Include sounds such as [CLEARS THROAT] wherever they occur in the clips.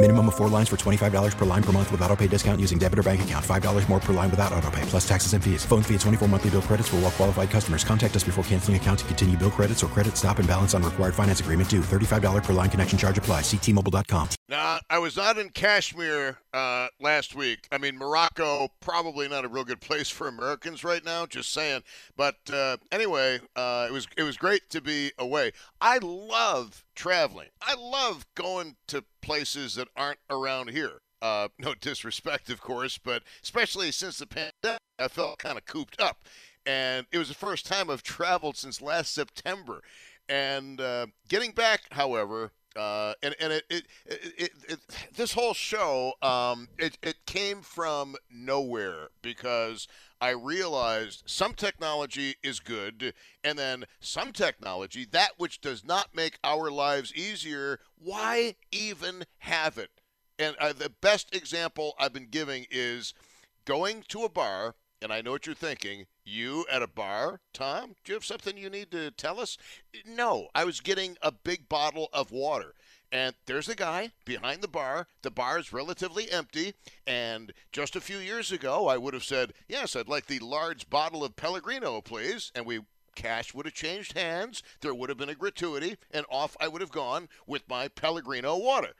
Minimum of four lines for $25 per line per month with auto pay discount using debit or bank account. $5 more per line without auto pay, plus taxes and fees. Phone fee at 24 monthly bill credits for all well qualified customers. Contact us before canceling account to continue bill credits or credit stop and balance on required finance agreement due. $35 per line connection charge apply. Ctmobile.com. Now, I was out in Kashmir uh, last week. I mean, Morocco, probably not a real good place for Americans right now, just saying. But uh, anyway, uh, it was it was great to be away. I love traveling. I love going to places that aren't around here. Uh, [LAUGHS] no disrespect, of course, but especially since the pandemic, I felt kind of cooped up. And it was the first time I've traveled since last September. And uh, getting back, however, uh, and and it, it, it, it, this whole show um, it, it came from nowhere because I realized some technology is good, and then some technology that which does not make our lives easier, why even have it? And uh, the best example I've been giving is going to a bar, and I know what you're thinking. You at a bar, Tom? Do you have something you need to tell us? No, I was getting a big bottle of water. And there's a guy behind the bar. The bar is relatively empty. And just a few years ago, I would have said, Yes, I'd like the large bottle of Pellegrino, please. And we cash would have changed hands. There would have been a gratuity. And off I would have gone with my Pellegrino water.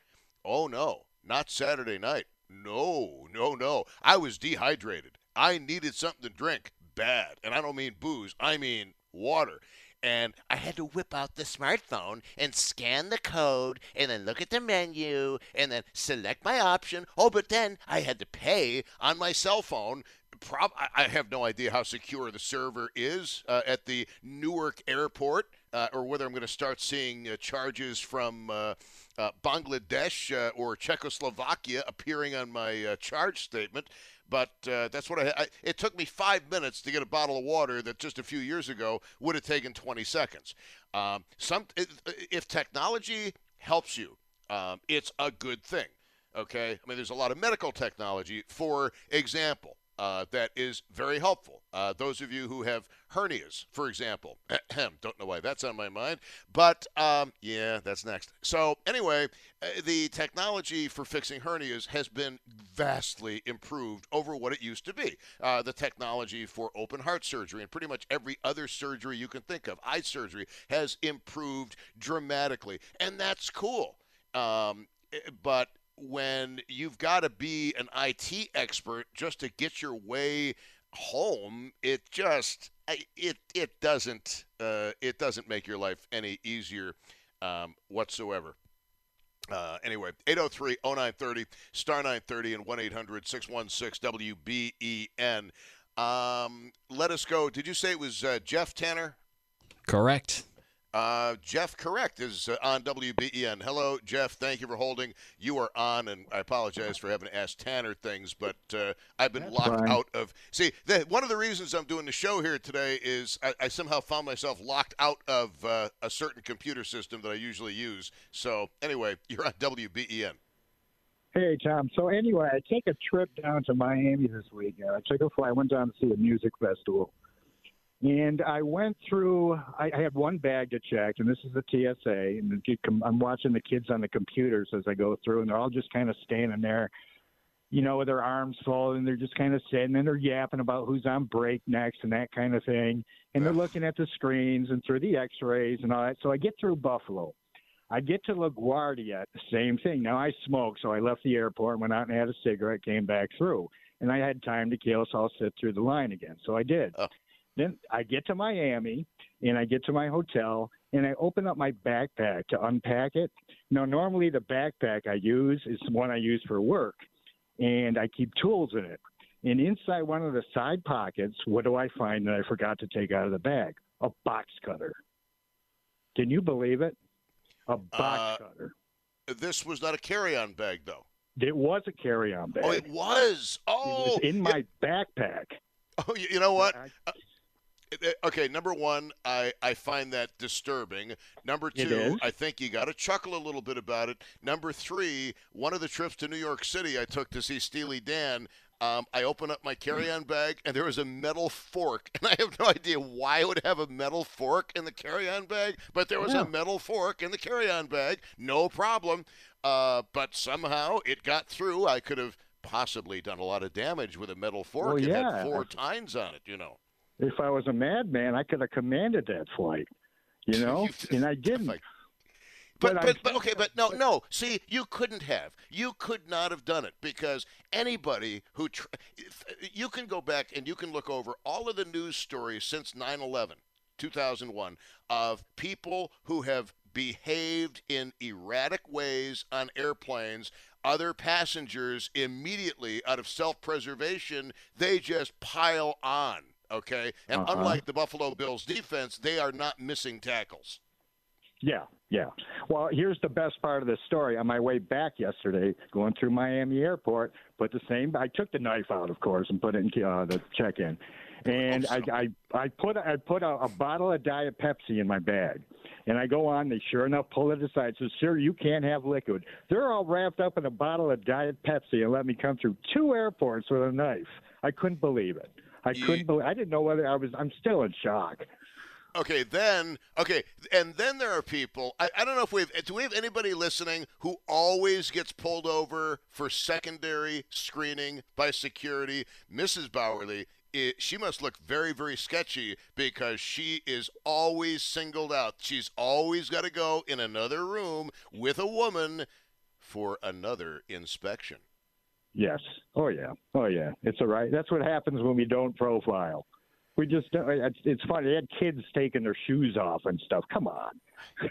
Oh, no, not Saturday night. No, no, no. I was dehydrated. I needed something to drink bad. And I don't mean booze, I mean water. And I had to whip out the smartphone and scan the code and then look at the menu and then select my option. Oh, but then I had to pay on my cell phone. Prob- I have no idea how secure the server is uh, at the Newark airport uh, or whether I'm going to start seeing uh, charges from uh, uh, Bangladesh uh, or Czechoslovakia appearing on my charge statement. But uh, that's what I, I, It took me five minutes to get a bottle of water that just a few years ago would have taken 20 seconds. Um, some, if technology helps you, um, it's a good thing. Okay, I mean, there's a lot of medical technology, for example uh, that is very helpful. Uh, those of you who have hernias, for example, [CLEARS THROAT] don't know why that's on my mind, but um, yeah, that's next. So, anyway, uh, the technology for fixing hernias has been vastly improved over what it used to be. Uh, the technology for open heart surgery and pretty much every other surgery you can think of, eye surgery, has improved dramatically, and that's cool. Um, eh, but when you've got to be an IT expert just to get your way home, it just it it doesn't uh, it doesn't make your life any easier um, whatsoever. Uh, anyway, 803 0930, star 930, and 1 800 616 WBEN. Um, let us go. Did you say it was uh, Jeff Tanner? Correct. Uh, Jeff Correct is uh, on WBEN. Hello, Jeff. Thank you for holding. You are on, and I apologize for having to ask Tanner things, but uh, I've been That's locked fine. out of. See, the, one of the reasons I'm doing the show here today is I, I somehow found myself locked out of uh, a certain computer system that I usually use. So, anyway, [LAUGHS] you're on WBEN. Hey, Tom. So, anyway, I take a trip down to Miami this weekend. I took a flight. I went down to see a music festival. And I went through. I, I had one bag to check, and this is the TSA. And I'm watching the kids on the computers as I go through, and they're all just kind of standing there, you know, with their arms folded, and they're just kind of sitting, and they're yapping about who's on break next and that kind of thing. And they're looking at the screens and through the X-rays and all that. So I get through Buffalo. I get to LaGuardia, same thing. Now I smoke, so I left the airport, went out and had a cigarette, came back through, and I had time to kill, so I'll sit through the line again. So I did. Oh. Then I get to Miami and I get to my hotel and I open up my backpack to unpack it. Now, normally the backpack I use is the one I use for work, and I keep tools in it. And inside one of the side pockets, what do I find that I forgot to take out of the bag? A box cutter. Can you believe it? A box Uh, cutter. This was not a carry-on bag, though. It was a carry-on bag. Oh, it was. Oh, It Oh, was in my backpack. Oh, you you know what? I- Uh, Okay, number one, I, I find that disturbing. Number two. I think you got to chuckle a little bit about it. Number three, one of the trips to New York City I took to see Steely Dan, um, I opened up my carry-on bag and there was a metal fork, [LAUGHS] and I have no idea why I would have a metal fork in the carry-on bag, but there was Yeah. a metal fork in the carry-on bag, no problem. Uh, but somehow it got through. I could have possibly done a lot of damage with a metal fork. Well, it yeah. had four tines on it, you know. If I was a madman, I could have commanded that flight. You [LAUGHS] know, and I didn't. But But but, but okay, but no no. See, you couldn't have. You could not have done it because anybody who tr- you can go back and you can look over all of the news stories since 9/11, 2001 of people who have behaved in erratic ways on airplanes. Other passengers immediately out of self-preservation, they just pile on. Okay, and Uh-huh. unlike the Buffalo Bills defense, they are not missing tackles. Yeah, yeah. Well, here's the best part of the story. On my way back yesterday, going through Miami Airport, put the same. I took the knife out, of course, and put it in uh, the check-in. And I, I, I put I put a, a bottle of Diet Pepsi in my bag, and I go on. They sure enough pull it aside. Says, "Sir, you can't have liquid." They're all wrapped up in a bottle of Diet Pepsi and let me come through two airports with a knife. I couldn't believe it. I You- couldn't believe. I didn't know whether I was. I'm still in shock. Okay, then okay, and then there are people. I, I don't know if we have. Do we have anybody listening who always gets pulled over for secondary screening by security? Mrs. Bauerle, it, she must look very, very sketchy because she is always singled out. She's always got to go in another room with a woman for another inspection. Yes. Oh yeah. Oh yeah. It's all right. That's what happens when we don't profile. We just don't. It's, it's funny. They had kids taking their shoes off and stuff. Come on.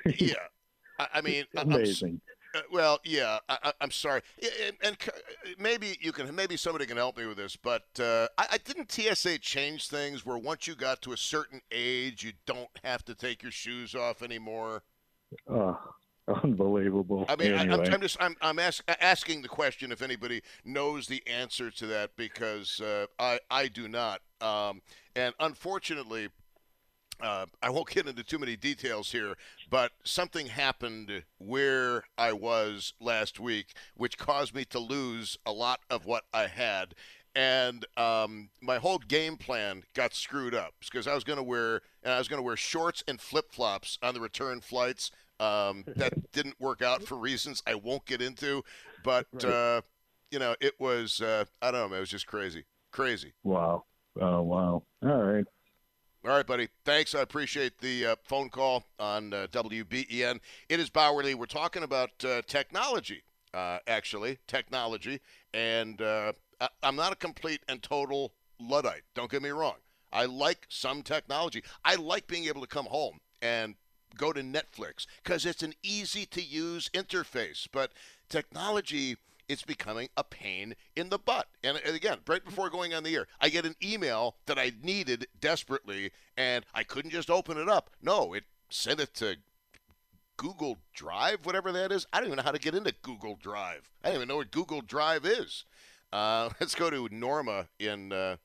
[LAUGHS] Yeah, I, I mean, I- I'm Amazing. Uh, well, yeah, I, I'm sorry, and, and maybe you can, maybe somebody can help me with this, but uh, I, I didn't TSA change things where once you got to a certain age, you don't have to take your shoes off anymore. Oh, [LAUGHS] unbelievable. I mean, anyway. I, I'm, I'm just, I'm, I'm ask, asking the question if anybody knows the answer to that because uh, I, I do not, um, and unfortunately. Uh, I won't get into too many details here, but something happened where I was last week, which caused me to lose a lot of what I had. And um, my whole game plan got screwed up because I was going to wear and I was going to wear shorts and flip flops on the return flights. Um, that [LAUGHS] didn't work out for reasons I won't get into, but uh, you know it was uh, I don't know, man, it was just crazy, crazy. wow. Oh wow. All right. All right, buddy. Thanks. I appreciate the uh, phone call on uh, WBEN. It is Bauerle. We're talking about uh, technology, uh, actually, technology. And uh, I'm not a complete and total Luddite. Don't get me wrong. I like some technology. I like being able to come home and go to Netflix because it's an easy to use interface. But technology it's becoming a pain in the butt. And, and again, right before going on the air, I get an email that I needed desperately, and I couldn't just open it up. No, it sent it to Google Drive, whatever that is. I don't even know how to get into Google Drive. I don't even know what Google Drive is. Uh, [LAUGHS] let's go to Norma in. Uh,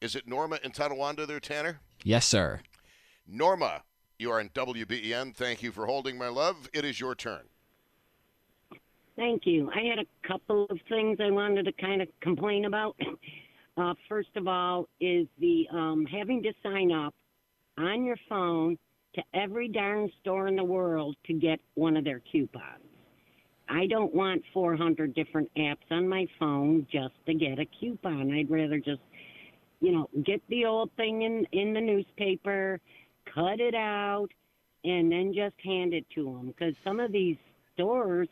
is it Norma in Tonawanda there, Tanner? Yes, sir. Norma, you are in WBEN. Thank you for holding, my love. It is your turn. Thank you. I had a couple of things I wanted to kind of complain about. [COUGHS] Uh, first of all, is the um, having to sign up on your phone to every darn store in the world to get one of their coupons. I don't want 400 different apps on my phone just to get a coupon. I'd rather just, you know, get the old thing in in the newspaper, cut it out, and then just hand it to them. Because some of these stores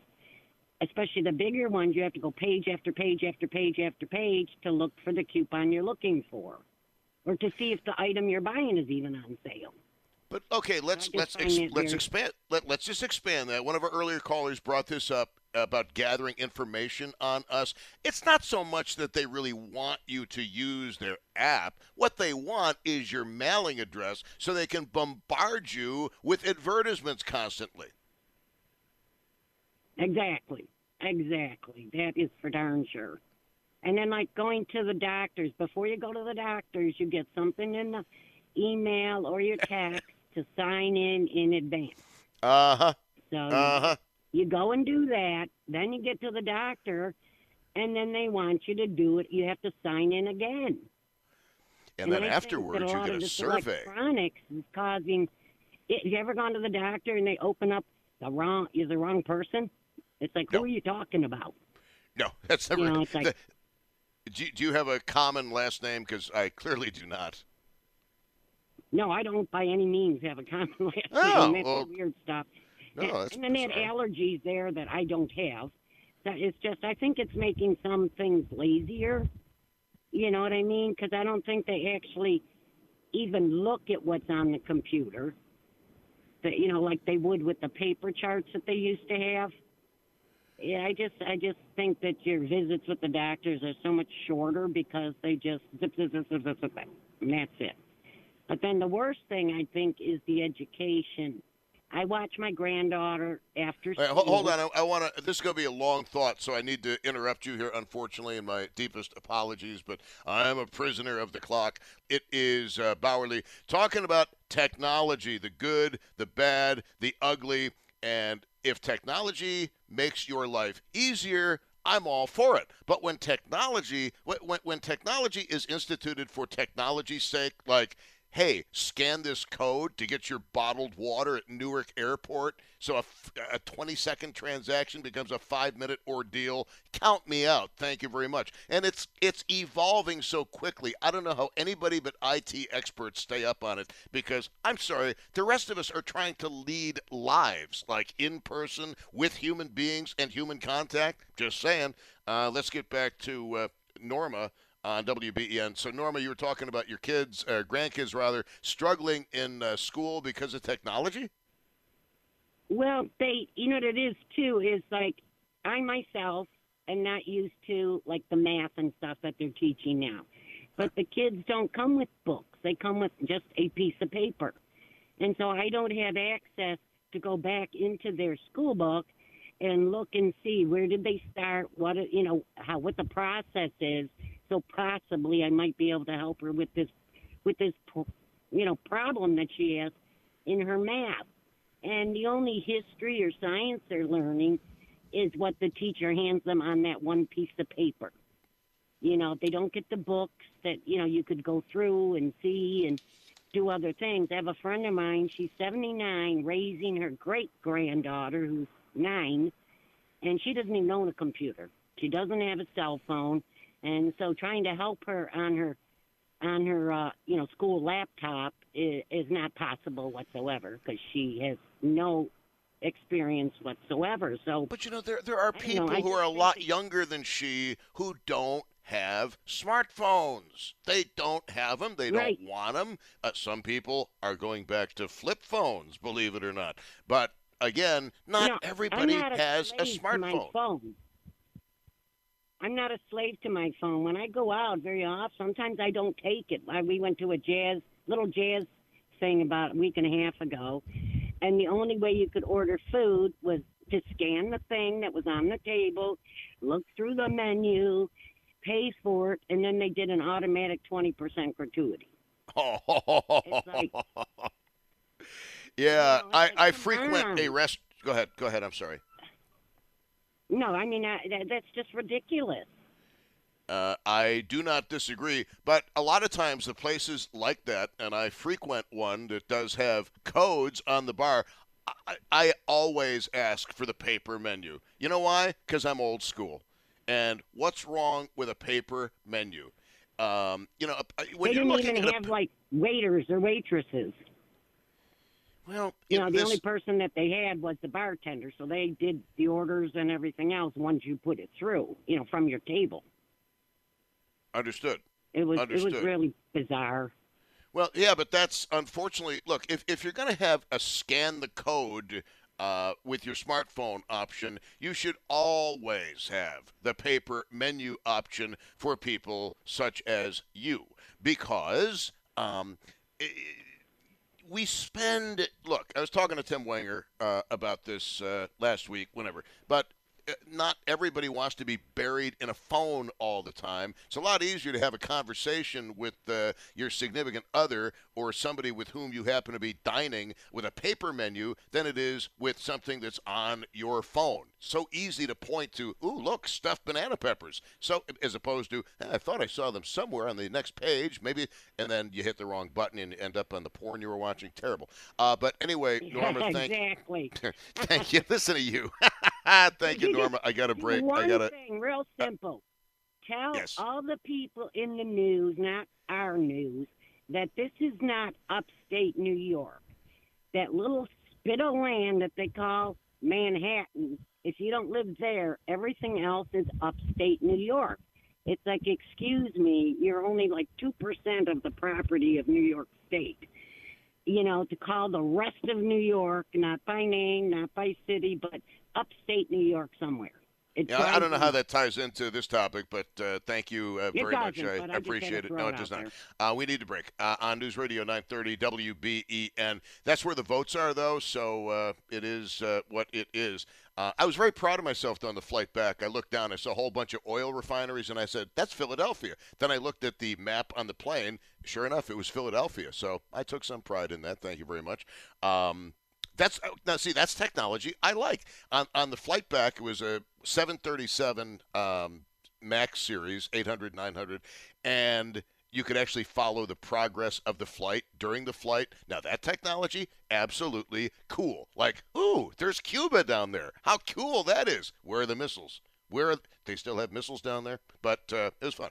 especially the bigger ones, you have to go page after page after page after page to look for the coupon you're looking for. or to see if the item you're buying is even on sale. But okay, let's let's ex- let's expand. Let, let's just expand that. One of our earlier callers brought this up about gathering information on us. It's not so much that they really want you to use their app. What they want is your mailing address so they can bombard you with advertisements constantly. Exactly. Exactly. That is for darn sure. And then, like going to the doctors, before you go to the doctors, you get something in the email or your [LAUGHS] text to sign in in advance. Uh huh. So Uh huh. you go and do that. Then you get to the doctor, and then they want you to do it. You have to sign in again. And then I afterwards, you get a survey. Electronics is causing. Have you ever gone to the doctor and they open up the wrong? You're the wrong person. It's like, No. who are you talking about? No, [LAUGHS] that's never. You know, it's [LAUGHS] like- do, do you have a common last name? Because I clearly do not. No, I don't by any means have a common [LAUGHS] last Oh, name. That's well, the weird stuff. no, and, and then they had allergies there that I don't have. So it's just, I think it's making some things lazier. You know what I mean? Because I don't think they actually even look at what's on the computer. That you know, like they would with the paper charts that they used to have. Yeah, I just, I just think that your visits with the doctors are so much shorter because they just zip, zip, zip, zip, zip, zip, zip, and that's it. But then the worst thing I think is the education. I watch my granddaughter after right, hold on. I, I want to. This is going to be a long thought, so I need to interrupt you here. Unfortunately, and my deepest apologies, but I am a prisoner of the clock. It is uh, Bauerle talking about technology, the good, the bad, the ugly, and if technology makes your life easier. I'm all for it. But when technology, when, when technology is instituted for technology's sake, like hey, scan this code to get your bottled water at Newark Airport. So a 20-second transaction becomes a five minute ordeal. Count me out. Thank you very much. And it's it's evolving so quickly. I don't know how anybody but IT experts stay up on it because I'm sorry, the rest of us are trying to lead lives like in person with human beings and human contact. Just saying. Uh, let's get back to uh, Norma on WBEN. So, Norma, you were talking about your kids, or grandkids rather, struggling in uh, school because of technology? Well, they, you know what it is too is like I myself am not used to like the math and stuff that they're teaching now. But the kids don't come with books. They come with just a piece of paper. And so I don't have access to go back into their school book and look and see where did they start, what you know, how what the process is. So possibly I might be able to help her with this with this you know problem that she has in her math. And the only history or science they're learning is what the teacher hands them on that one piece of paper. You know, they don't get the books that, you know, you could go through and see and do other things. I have a friend of mine, she's 79, raising her great granddaughter who's nine, and she doesn't even own a computer. She doesn't have a cell phone. And so trying to help her on her on her uh, you know school laptop is, is not possible whatsoever because she has no experience whatsoever. So, But you know, there, there are people know, who are a lot it- younger than she who don't have smartphones. They don't have them. They Right. don't want them. Uh, some people are going back to flip phones, believe it or not. But again, not No, everybody not has a slave to my smartphone. I'm not a slave to my phone. When I go out very often, sometimes I don't take it. I, we went to a jazz little jazz thing about a week and a half ago, and the only way you could order food was to scan the thing that was on the table, look through the menu, pay for it, and then they did an automatic 20% gratuity. It's like- [LAUGHS] yeah, You know, I, like, I frequent a rest. Go ahead. Go ahead. I'm sorry. No, I mean I, that, that's just ridiculous. Uh, I do not disagree, but a lot of times the places like that, and I frequent one that does have codes on the bar. I, I always ask for the paper menu. You know why? Because I'm old school. And what's wrong with a paper menu? Um, you know, uh, when they you're didn't looking even at have a, like waiters or waitresses. Well, You know, the this- only person that they had was the bartender, so they did the orders and everything else once you put it through, you know, from your table. understood. It was it was really bizarre. Well, yeah, but that's unfortunately. Look, if if you're going to have a scan the code uh, with your smartphone option, you should always have the paper menu option for people such as you, because um, i- we spend. Look, I was talking to Tim Wanger uh, about this uh, last week, whenever, but. Uh, Not everybody wants to be buried in a phone all the time. It's a lot easier to have a conversation with uh, your significant other or somebody with whom you happen to be dining with a paper menu than it is with something that's on your phone. So easy to point to, ooh, look, stuffed banana peppers. So as opposed to, "Eh, I thought I saw them somewhere on the next page, maybe, and then you hit the wrong button and end up on the porn you were watching. Terrible. Uh, but anyway, [LAUGHS] Norma, thank you exactly. [LAUGHS] thank you. Listen to you. [LAUGHS] [LAUGHS] thank you, Norma. I got a break. One I got to. thing, real uh, simple. Tell yes. all the people in the news, not our news, that this is not upstate New York. That little spit of land that they call Manhattan. If you don't live there, everything else is upstate New York. It's like, excuse me, you're only like 2% of the property of New York State. You know, to call the rest of New York, not by name, not by city, but upstate New York somewhere. It Yeah, I- don't know how that ties into this topic, but uh, thank you uh, very much. I, I I just had appreciate it. No, it does not. Uh, we need to break uh, on News Radio 930 WBEN. That's where the votes are, though, so uh, it is uh, what it is. Uh, I was very proud of myself on the flight back. I looked down, I saw a whole bunch of oil refineries, and I said, "That's Philadelphia." Then I looked at the map on the plane. Sure enough, it was Philadelphia. So I took some pride in that. Thank you very much. Um, that's uh, now see that's technology I like. On on the flight back, it was a 737 um, Max series, 800, 900, and you could actually follow the progress of the flight during the flight. Now that technology, absolutely cool. Like, ooh, there's Cuba down there. How cool that is. Where are the missiles? Where are they still have missiles down there? But uh, it was fun.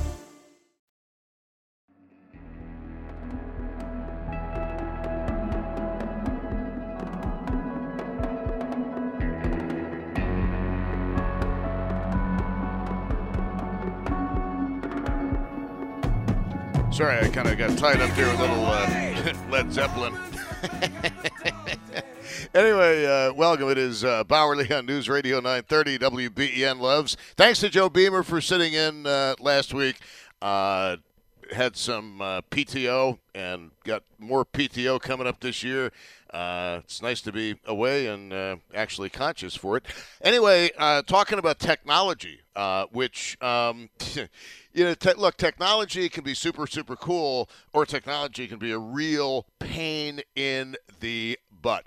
Sorry, I kind of got tied up here with a little uh, [LAUGHS] Led Zeppelin. [LAUGHS] anyway, uh, welcome. It is uh, Bauerle on News Radio 930 WBEN Loves. Thanks to Joe Beamer for sitting in uh, last week. Uh, had some uh, PTO and got more PTO coming up this year. Uh, it's nice to be away and actually conscious for it. Anyway, talking about technology, which, um, [LAUGHS] you know, te- look, technology can be super, super cool, or technology can be a real pain in the butt.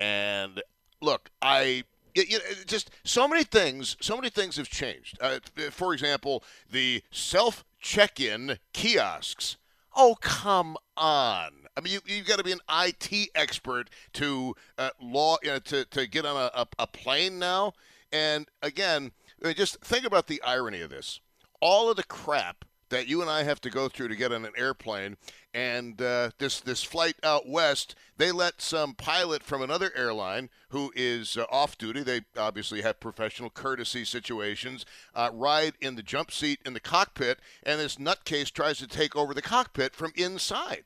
And look, I you know, just so many things so many things have changed uh, for example the self check-in kiosks oh come on I mean, you you got to be an IT expert to uh, law you know, to to get on a, a, a plane now. And again, just think about the irony of this. All of the crap that you and I have to go through to get on an airplane. And uh, this this flight out west, they let some pilot from another airline who is uh, off duty. They obviously have professional courtesy situations. Uh, ride in the jump seat in the cockpit, and this nutcase tries to take over the cockpit from inside.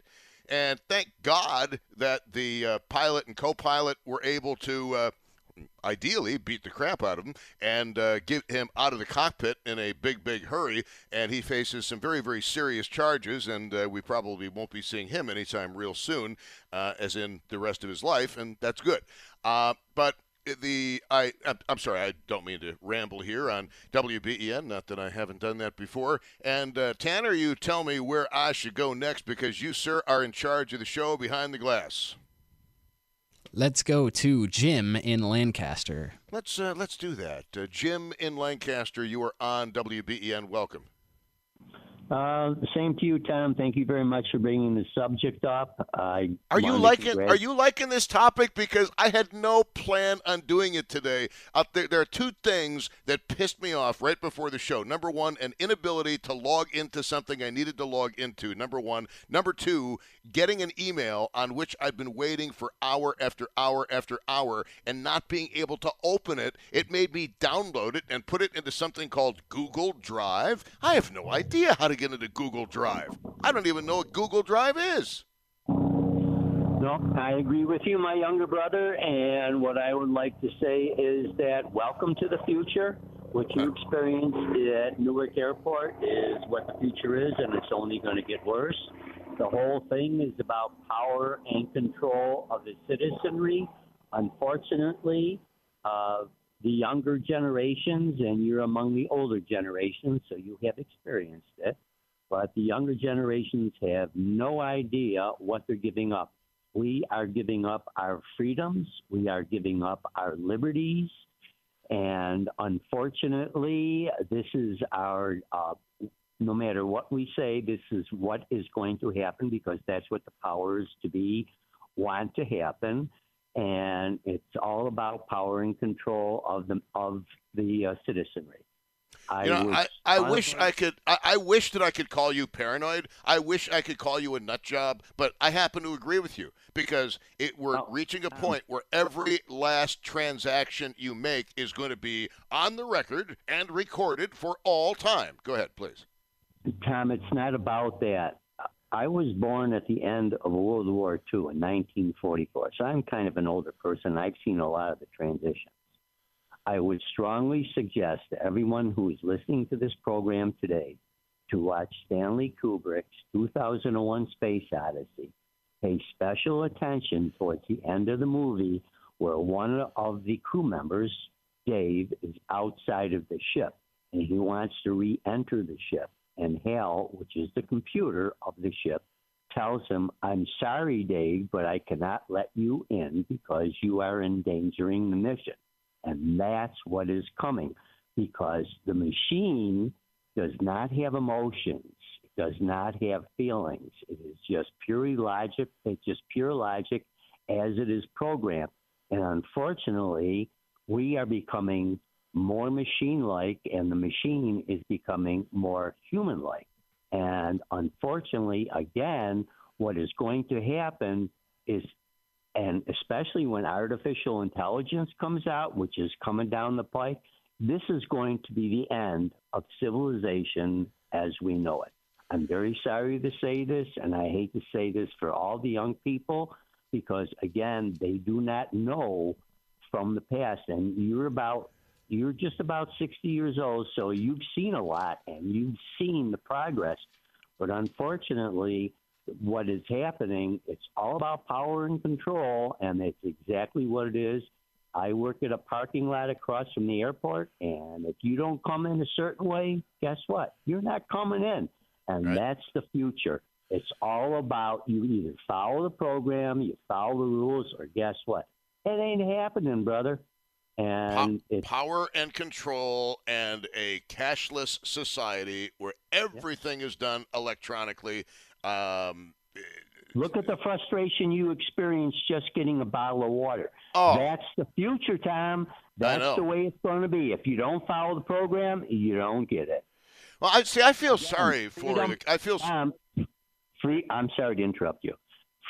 And thank God that the uh, pilot and co-pilot were able to uh, ideally beat the crap out of him and uh, get him out of the cockpit in a big, big hurry. And he faces some very, very serious charges, and uh, we probably won't be seeing him anytime real soon, uh, as in the rest of his life, and that's good. Uh, but the I I'm sorry I don't mean to ramble here on WBEN not that I haven't done that before and uh, Tanner you tell me where I should go next because you sir are in charge of the show behind the glass Let's go to Jim in Lancaster. Let's uh, let's do that. Uh, Jim in Lancaster, you are on WBEN. Welcome. Uh, same to you, Tom. Thank you very much for bringing the subject up. I are you liking Are you liking this topic? Because I had no plan on doing it today. Uh, there, there are two things that pissed me off right before the show. Number one, an inability to log into something I needed to log into. Number one. Number two, getting an email on which I've been waiting for hour after hour after hour and not being able to open it. It made me download it and put it into something called Google Drive. I have no idea how to into Google Drive. I don't even know what Google Drive is. No, I agree with you, my younger brother. And what I would like to say is that welcome to the future. What you experienced at Newark Airport is what the future is, and it's only going to get worse. The whole thing is about power and control of the citizenry. Unfortunately, uh, the younger generations, and you're among the older generations, so you have experienced it, but the younger generations have no idea what they're giving up. We are giving up our freedoms, we are giving up our liberties, and unfortunately, this is our, uh, no matter what we say, this is what is going to happen because that's what the powers to be want to happen. And it's all about power and control of the of the uh, citizenry. I you know, I, I wish I could. I, I, wish that I could call you paranoid. I wish I could call you a nut job. But I happen to agree with you because it we're oh, reaching a point where every last transaction you make is going to be on the record and recorded for all time. Go ahead, please. Tom, it's not about that. I was born at the end of World War II in 1944, so I'm kind of an older person. I've seen a lot of the transitions. I would strongly suggest to everyone who is listening to this program today to watch Stanley Kubrick's 2001 Space Odyssey. Pay special attention towards the end of the movie where one of the crew members, Dave, is outside of the ship and he wants to re enter the ship. And Hal, which is the computer of the ship, tells him, I'm sorry, Dave, but I cannot let you in because you are endangering the mission. And that's what is coming because the machine does not have emotions, does not have feelings. It is just pure logic, it's just pure logic as it is programmed. And unfortunately, we are becoming more machine like, and the machine is becoming more human like. And unfortunately, again, what is going to happen is and especially when artificial intelligence comes out, which is coming down the pike, this is going to be the end of civilization as we know it. I'm very sorry to say this, and I hate to say this for all the young people, because again, they do not know from the past. And you're about, you're just about 60 years old, so you've seen a lot and you've seen the progress. But unfortunately, what is happening, it's all about power and control, and it's exactly what it is. I work at a parking lot across from the airport, and if you don't come in a certain way, guess what? You're not coming in. And right. that's the future. It's all about you either follow the program, you follow the rules, or guess what? It ain't happening, brother. And po- power and control and a cashless society where everything is done electronically um, Look at the frustration you experienced just getting a bottle of water. Oh. That's the future, Tom. That's the way it's going to be. If you don't follow the program, you don't get it. Well, I see. I feel sorry for freedom- the. I feel. Um, free. I'm sorry to interrupt you.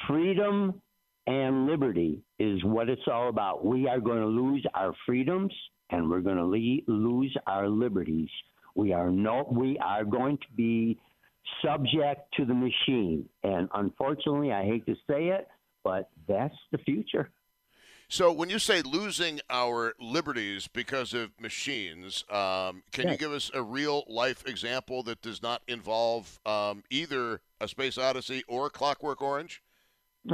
Freedom and liberty is what it's all about. We are going to lose our freedoms and we're going to le- lose our liberties. We are no. We are going to be subject to the machine, and unfortunately, I hate to say it, but that's the future. So when you say losing our liberties because of machines, um, can you give us a real life example that does not involve um, either a Space Odyssey or Clockwork Orange? [LAUGHS]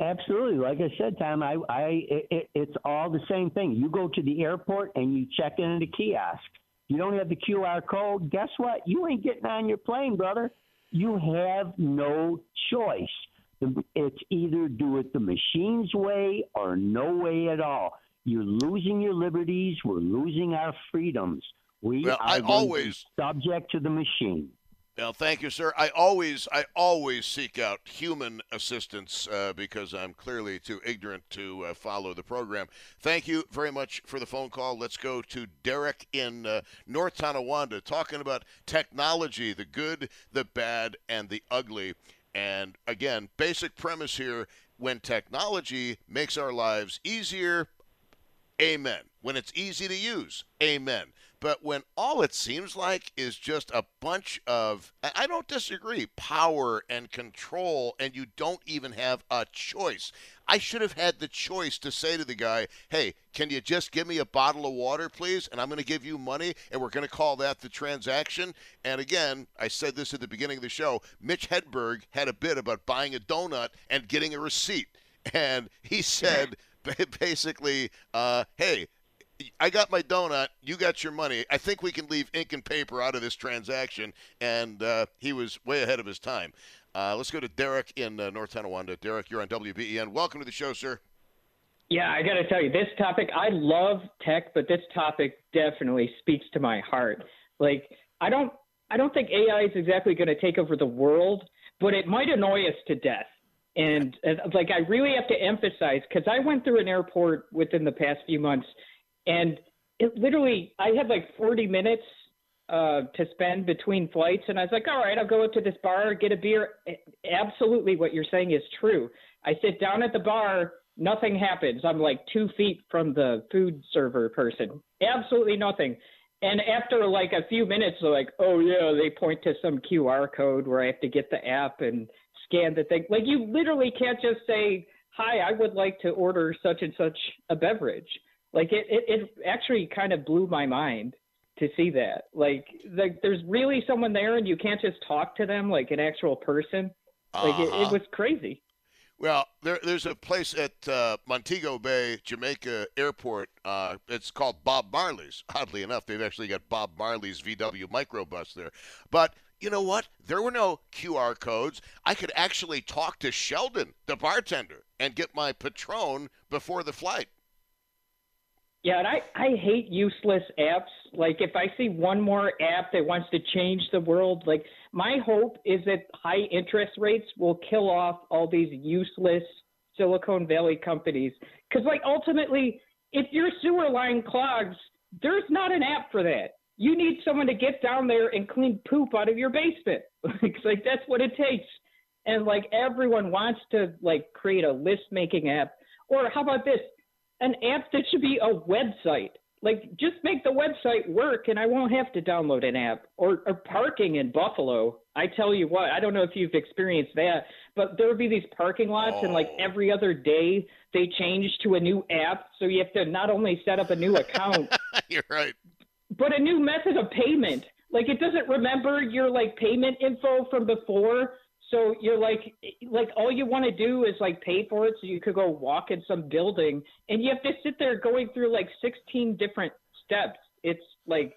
Absolutely. Like I said, Tom, I, I, it, it's all the same thing. You go to the airport and you check in at a kiosk. You don't have the QR code. Guess what? You ain't getting on your plane, brother. You have no choice. It's either do it the machine's way or no way at all. You're losing your liberties. We're losing our freedoms. We Well, are always- subject to the machine. Well, thank you, sir. I always, I always seek out human assistance uh, because I'm clearly too ignorant to uh, follow the program. Thank you very much for the phone call. Let's go to Derek in uh, North Tonawanda, talking about technology, the good, the bad, and the ugly. And again, basic premise here: when technology makes our lives easier, Amen. When it's easy to use, amen. But when all it seems like is just a bunch of, I don't disagree, power and control, and you don't even have a choice. I should have had the choice to say to the guy, hey, can you just give me a bottle of water, please? And I'm going to give you money, and we're going to call that the transaction. And again, I said this at the beginning of the show Mitch Hedberg had a bit about buying a donut and getting a receipt. And he said, [LAUGHS] basically, uh, hey, I got my donut. You got your money. I think we can leave ink and paper out of this transaction. And uh, he was way ahead of his time. Uh, let's go to Derek in uh, North Tonawanda. Derek, you're on WBEN. Welcome to the show, sir. Yeah, I got to tell you, this topic, I love tech, but this topic definitely speaks to my heart. Like, I don't, I don't think AI is exactly going to take over the world, but it might annoy us to death. And, and like, I really have to emphasize because I went through an airport within the past few months, and it literally, I had like 40 minutes uh, to spend between flights, and I was like, all right, I'll go up to this bar, get a beer. Absolutely, what you're saying is true. I sit down at the bar, nothing happens. I'm like two feet from the food server person. Absolutely nothing. And after like a few minutes, they're like, oh yeah, they point to some QR code where I have to get the app and scan the thing. Like you literally can't just say, hi, I would like to order such and such a beverage. Like it, it, it actually kind of blew my mind to see that. Like, like there's really someone there and you can't just talk to them like an actual person. Like it, it Uh-huh. was crazy. Well, there, there's a place at uh, Montego Bay, Jamaica Airport. Uh, it's called Bob Marley's. Oddly enough, they've actually got Bob Marley's VW microbus there. But you know what? There were no QR codes. I could actually talk to Sheldon, the bartender, and get my Patron before the flight. Yeah, and I, I hate useless apps. Like if I see one more app that wants to change the world, like my hope is that high interest rates will kill off all these useless Silicon Valley companies. Because like ultimately, if your sewer line clogs, there's not an app for that. You need someone to get down there and clean poop out of your basement. [LAUGHS] it's like that's what it takes. And like everyone wants to like create a list making app. Or how about this? An app that should be a website. Like just make the website work and I won't have to download an app. Or, or parking in Buffalo. I tell you what, I don't know if you've experienced that, but there would be these parking lots and like oh. every other day they change to a new app. So you have to not only set up a new account, [LAUGHS] You're right. but a new method of payment. Like it doesn't remember your like payment info from before. So you're like like all you want to do is like pay for it so you could go walk in some building and you have to sit there going through like 16 different steps. It's like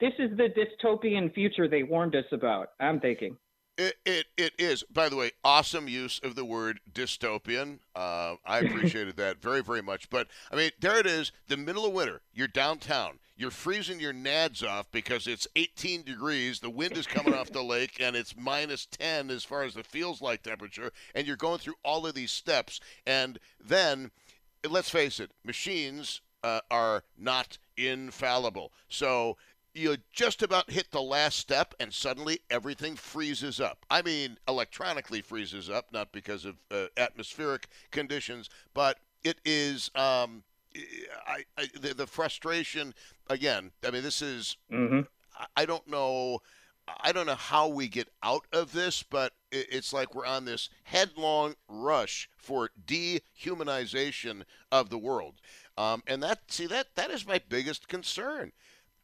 this is the dystopian future they warned us about. I'm thinking. It, it it is. By the way, awesome use of the word dystopian. Uh, I [LAUGHS] appreciated that very very much. But I mean, there it is. The middle of winter. You're downtown. You're freezing your nads off because it's 18 degrees. The wind is coming off the [LAUGHS] lake, and it's minus 10 as far as the feels like temperature. And you're going through all of these steps, and then let's face it, machines uh, are not infallible. So you just about hit the last step and suddenly everything freezes up. I mean, electronically freezes up, not because of uh, atmospheric conditions, but it is. Um, I, I, the, the, frustration again. I mean, this is. Mm-hmm. I don't know. I don't know how we get out of this, but it's like we're on this headlong rush for dehumanization of the world, um, and that see that that is my biggest concern.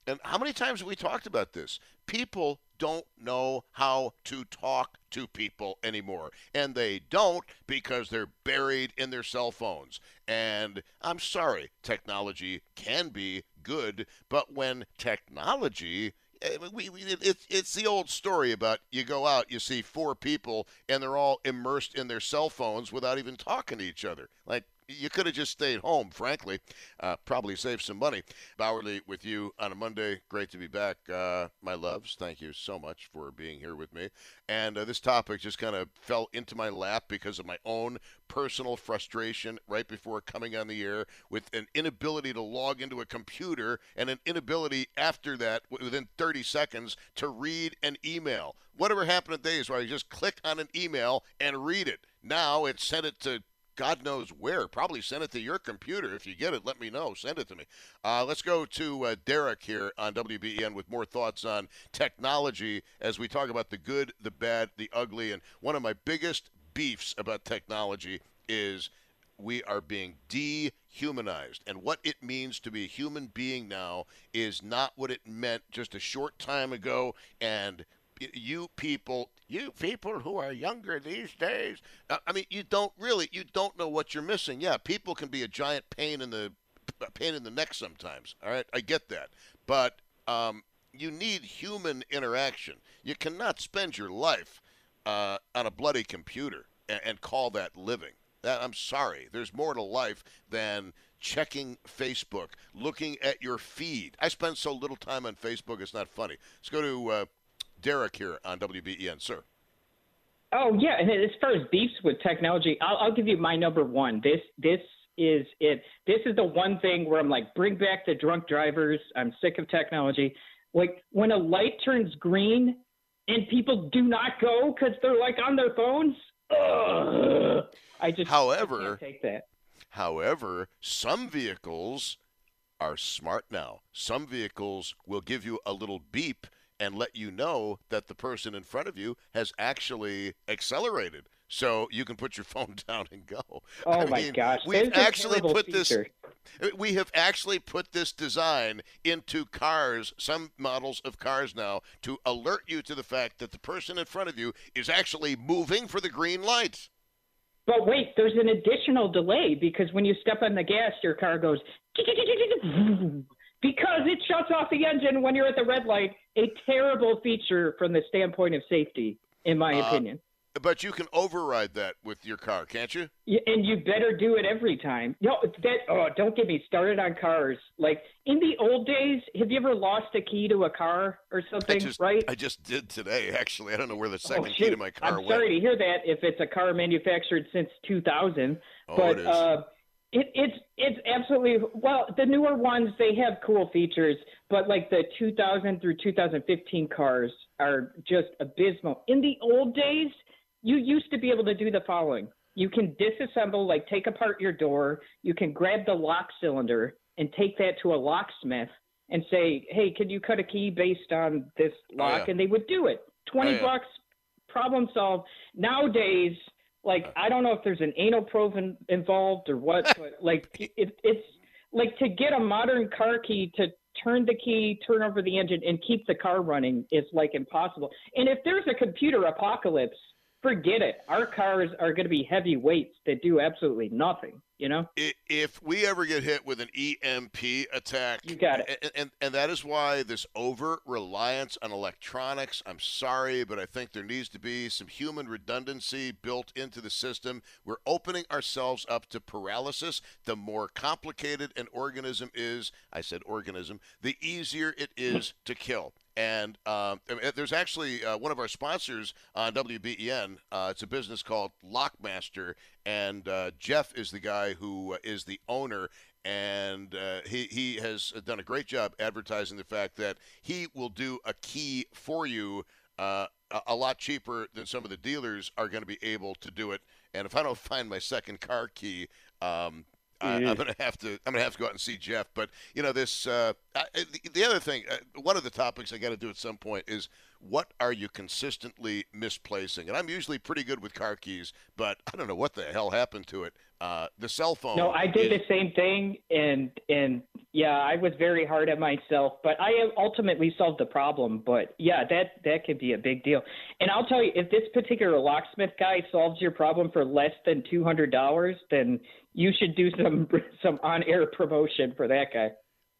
And how many times have we talked about this? People don't know how to talk to people anymore. And they don't because they're buried in their cell phones. And I'm sorry, technology can be good, but when technology eh, we, we, it, it's the old story about you go out, you see four people, and they're all immersed in their cell phones without even talking to each other. Like, you could have just stayed home, frankly. Uh, probably saved some money. Bauerle with you on a Monday. Great to be back, uh, my loves. Thank you so much for being here with me. And uh, this topic just kind of fell into my lap because of my own personal frustration right before coming on the air with an inability to log into a computer and an inability after that, within 30 seconds, to read an email. Whatever happened to days where I just click on an email and read it. Now it's sent it to God knows where. Probably send it to your computer. If you get it, let me know. Send it to me. Uh, let's go to uh, Derek here on WBEN with more thoughts on technology as we talk about the good, the bad, the ugly. And one of my biggest beefs about technology is we are being dehumanized. And what it means to be a human being now is not what it meant just a short time ago. And you people, you people who are younger these days, uh, I mean, you don't really, you don't know what you're missing. Yeah, people can be a giant pain in the pain in the neck sometimes. All right, I get that, but um, you need human interaction. You cannot spend your life uh, on a bloody computer and, and call that living. That, I'm sorry. There's more to life than checking Facebook, looking at your feed. I spend so little time on Facebook, it's not funny. Let's go to uh, Derek here on WBEN, sir. Oh yeah, and as far as beefs with technology, I'll, I'll give you my number one. This this is it. This is the one thing where I'm like, bring back the drunk drivers. I'm sick of technology. Like when a light turns green and people do not go because they're like on their phones. Ugh, I just however I take that. However, some vehicles are smart now. Some vehicles will give you a little beep and let you know that the person in front of you has actually accelerated. So you can put your [LAUGHS] phone down and go. Oh I my mean, gosh! We've actually put feature. this. We have actually put this design into cars, some models of cars now, to alert you to the fact that the person in front of you is actually moving for the green light. But wait, there's an additional delay because when you step on the gas, your car goes because it shuts off the engine when you're at the red light. A terrible feature from the standpoint of safety, in my uh, opinion. But you can override that with your car, can't you? Yeah, and you better do it every time. No, that oh, don't get me started on cars. Like in the old days, have you ever lost a key to a car or something? I just, right? I just did today. Actually, I don't know where the oh, second oh, key to my car I'm went. sorry to hear that. If it's a car manufactured since 2000, oh, but it is. Uh, it, it's it's absolutely well. The newer ones they have cool features, but like the 2000 through 2015 cars are just abysmal. In the old days, you used to be able to do the following: you can disassemble, like take apart your door. You can grab the lock cylinder and take that to a locksmith and say, "Hey, can you cut a key based on this oh, lock?" Oh, yeah. And they would do it. Oh, Twenty Oh, yeah. bucks, problem solved. Nowadays like I don't know if there's an anal probe in, involved or what, [LAUGHS] but like it, it's like to get a modern car key to turn the key, turn over the engine, and keep the car running is like impossible. And if there's a computer apocalypse, forget it. Our cars are going to be heavy weights that do absolutely nothing. You know, if we ever get hit with an EMP attack, you got it. And, and, and that is why this over reliance on electronics. I'm sorry, but I think there needs to be some human redundancy built into the system. We're opening ourselves up to paralysis. The more complicated an organism is, I said organism, the easier it is to kill. And um, there's actually uh, one of our sponsors on WBEN. Uh, it's a business called Lockmaster, and uh, Jeff is the guy who uh, the owner. And uh, he, he has done a great job advertising the fact that he will do a key for you a, a lot cheaper than some of the dealers are going to be able to do it. And if I don't [LAUGHS] find my second car key, um, I, am gonna have to. I'm gonna have to go out and see Jeff. But you know, this. Uh, I, the, the, other thing, uh, one of the topics I got to do at some point is what are you consistently misplacing? And I'm usually pretty good with car keys, but I don't know what the hell happened to it. Uh, the cell phone. No, I did is... the same thing, and and yeah, I was very hard at myself, but I ultimately solved the problem. But yeah, that that could be a big deal. And I'll tell you, if this particular locksmith guy solves your problem for less than two hundred dollars, then you should do some [LAUGHS] some on air promotion for that guy.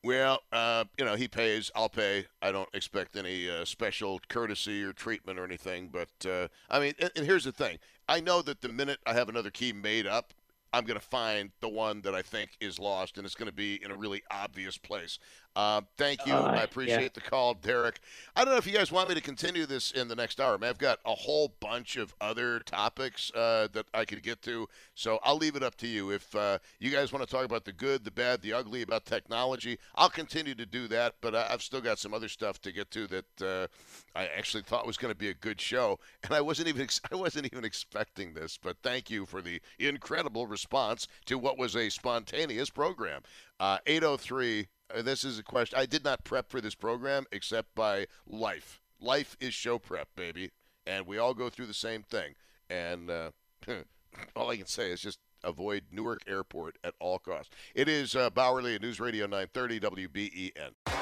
Well, uh, you know, he pays. I'll pay. I don't expect any uh, special courtesy or treatment or anything. But uh, I mean, and, and here's the thing: I know that the minute I have another key made up, I'm going to find the one that I think is lost, and it's going to be in a really obvious place. Uh, thank you. Uh, I appreciate yeah. the call, Derek. I don't know if you guys want me to continue this in the next hour. Man, I've got a whole bunch of other topics uh, that I could get to, so I'll leave it up to you. If uh, you guys want to talk about the good, the bad, the ugly, about technology, I'll continue to do that. But I- have still got some other stuff to get to that uh, I actually thought was going to be a good show, [LAUGHS] and I wasn't even ex- [LAUGHS] I wasn't even expecting this. But thank you for the incredible response to what was a spontaneous program. Uh, 803 uh, this is a question. I did not prep for this program except by life. Life is show prep, baby, and we all go through the same thing. And uh, [LAUGHS] all I can say is just avoid Newark Airport at all costs. It is uh, Bauerle at News Radio 930 WBEN.